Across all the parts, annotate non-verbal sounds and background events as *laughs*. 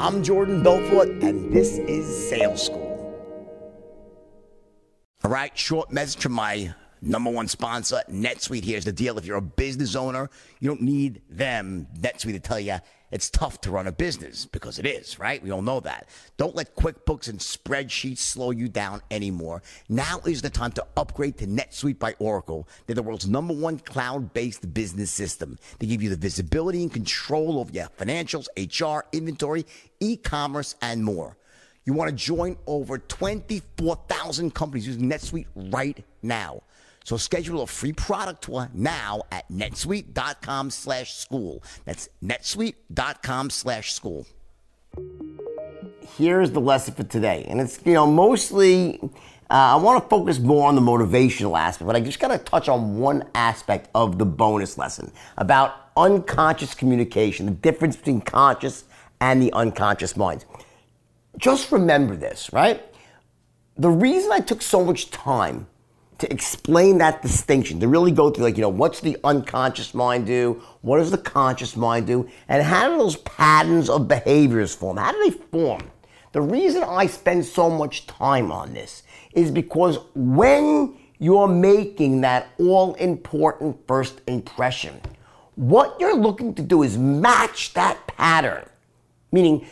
I'm Jordan Belfort, and this is Sales School. All right, short message from my number one sponsor, NetSuite. Here's the deal. If you're a business owner, you don't need them, NetSuite, to tell you it's tough to run a business because it is, right? We all know that. Don't let QuickBooks and spreadsheets slow you down anymore. Now is the time to upgrade to NetSuite by Oracle. They're the world's number one cloud-based business system. They give you the visibility and control over your financials, HR, inventory, e-commerce, and more. You want to join over 24,000 companies using NetSuite right now. So schedule a free product tour now at netsuite.com slash school. That's netsuite.com slash school. Here's the lesson for today. And it's, you know, mostly, uh, I want to focus more on the motivational aspect, but I just got to touch on one aspect of the bonus lesson about unconscious communication, the difference between conscious and the unconscious mind just remember this, right? The reason I took so much time to explain that distinction, to really go through, like, you know, what's the unconscious mind do? What does the conscious mind do? And how do those patterns of behaviors form? How do they form? The reason I spend so much time on this is because when you're making that all important first impression, what you're looking to do is match that pattern. Meaning,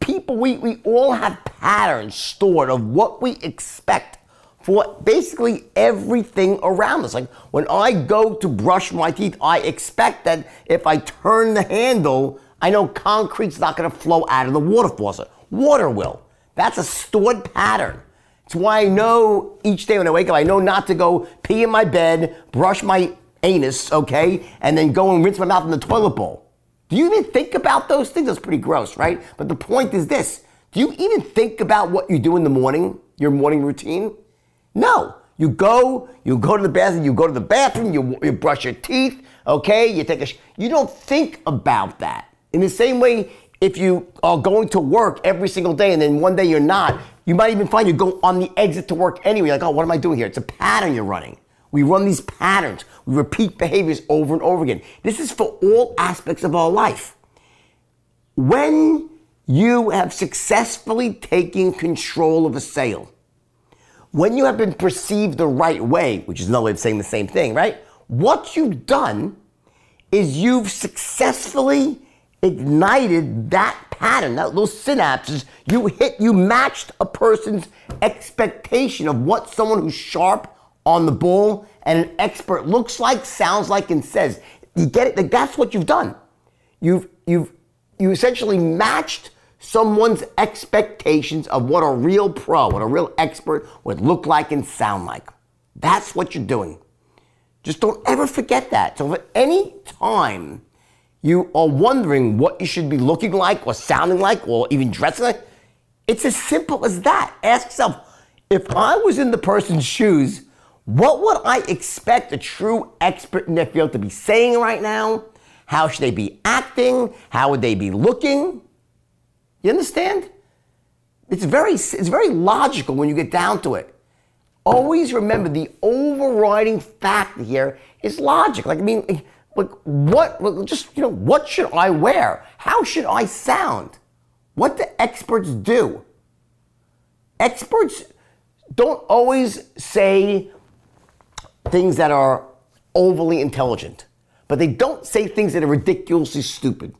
people, we, we all have patterns stored of what we expect for basically everything around us. Like when I go to brush my teeth, I expect that if I turn the handle, I know concrete's not to flow out of the water faucet. Water will. That's a stored pattern. It's why I know each day when I wake up, I know not to go pee in my bed, brush my anus, okay, and then go and rinse my mouth in the toilet bowl. Do you even think about those things? That's pretty gross, right? But the point is this do you even think about what you do in the morning, your morning routine? No. You go, you go to the bathroom, you go to the bathroom, you, you brush your teeth, okay? You take a, sh- you don't think about that. In the same way, if you are going to work every single day and then one day you're not, you might even find you go on the exit to work anyway. Like, oh, what am I doing here? It's a pattern you're running. We run these patterns. We repeat behaviors over and over again. This is for all aspects of our life. When you have successfully taken control of a sale, when you have been perceived the right way, which is another way of saying the same thing, right? What you've done is you've successfully ignited that pattern, that, those synapses. You hit, you matched a person's expectation of what someone who's sharp, on the ball and an expert looks like, sounds like, and says. You get it? Like that's what you've done. You've you've you essentially matched someone's expectations of what a real pro, what a real expert would look like and sound like. That's what you're doing. Just don't ever forget that. So at any time you are wondering what you should be looking like or sounding like or even dressing like, it's as simple as that. Ask yourself, if I was in the person's shoes, what would I expect a true expert in their field to be saying right now? How should they be acting? How would they be looking? You understand? It's very, it's very logical when you get down to it. Always remember the overriding fact here is logic. Like, I mean, like, what, just, you know, what should I wear? How should I sound? What do experts do? Experts don't always say things that are overly intelligent, but they don't say things that are ridiculously stupid.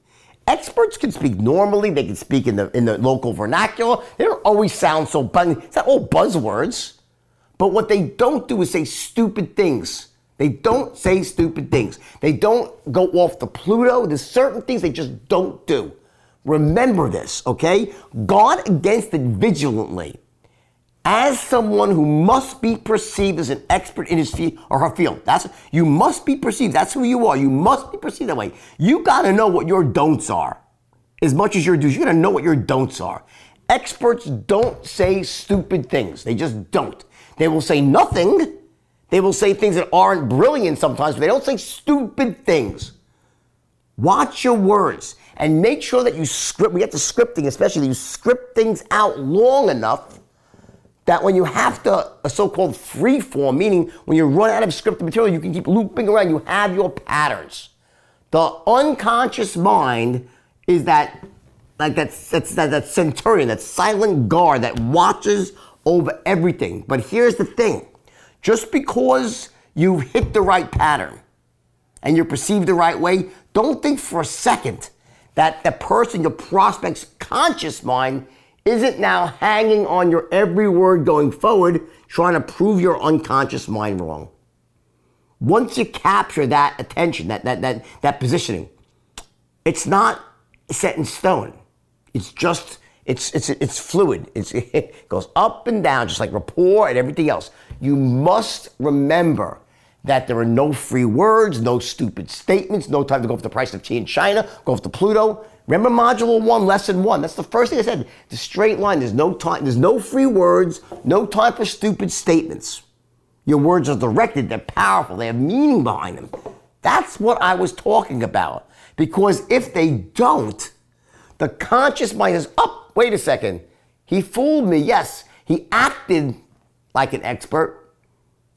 Experts can speak normally, they can speak in the, in the local vernacular. They don't always sound so buzz. It's not all buzzwords. But what they don't do is say stupid things. They don't say stupid things. They don't go off the Pluto. There's certain things they just don't do. Remember this, okay? Guard against it vigilantly as someone who must be perceived as an expert in his field or her field. That's you must be perceived. That's who you are. You must be perceived that way. You got to know what your don'ts are, as much as your do's. You got to know what your don'ts are. Experts don't say stupid things. They just don't. They will say nothing. They will say things that aren't brilliant sometimes, but they don't say stupid things. Watch your words and make sure that you script. We get to scripting, especially you script things out long enough that when you have to a so-called free form, meaning when you run out of scripted material, you can keep looping around, you have your patterns. The unconscious mind is that like that's, that's that, that centurion, that silent guard that watches over everything. But here's the thing just because you've hit the right pattern and you're perceived the right way, don't think for a second that the person, your prospect's conscious mind, isn't now hanging on your every word going forward, trying to prove your unconscious mind wrong. Once you capture that attention, that, that, that, that positioning, it's not set in stone. It's just, it's, it's, it's fluid. It's, *laughs* it goes up and down, just like rapport and everything else. You must remember that there are no free words, no stupid statements, no time to go for the price of tea in China, go off to Pluto. Remember module one, lesson one. That's the first thing I said. The straight line. There's no time. There's no free words. No time for stupid statements. Your words are directed. They're powerful. They have meaning behind them. That's what I was talking about. Because if they don't, the conscious mind says, "Oh, wait a second. He fooled me. Yes, he acted like an expert."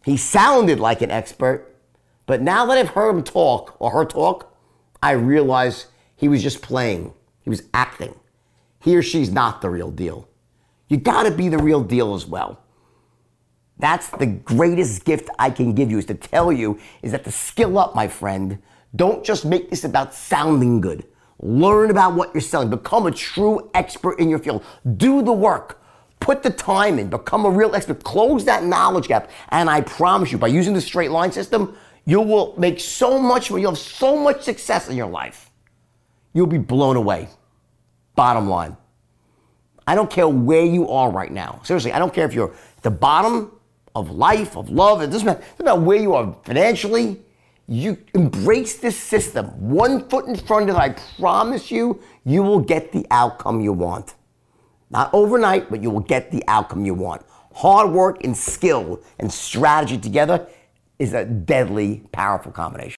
He sounded like an expert, but now that I've heard him talk or her talk, I realize he was just playing. He was acting. He or she's not the real deal. You gotta be the real deal as well. That's the greatest gift I can give you is to tell you is that to skill up, my friend, don't just make this about sounding good. Learn about what you're selling. Become a true expert in your field. Do the work. Put the time in, become a real expert, close that knowledge gap. And I promise you, by using the straight line system, you will make so much you'll have so much success in your life. You'll be blown away. Bottom line. I don't care where you are right now. Seriously, I don't care if you're at the bottom of life, of love, it doesn't matter, it doesn't matter where you are financially. You embrace this system, one foot in front of it. I promise you, you will get the outcome you want. Not overnight, but you will get the outcome you want. Hard work and skill and strategy together is a deadly, powerful combination.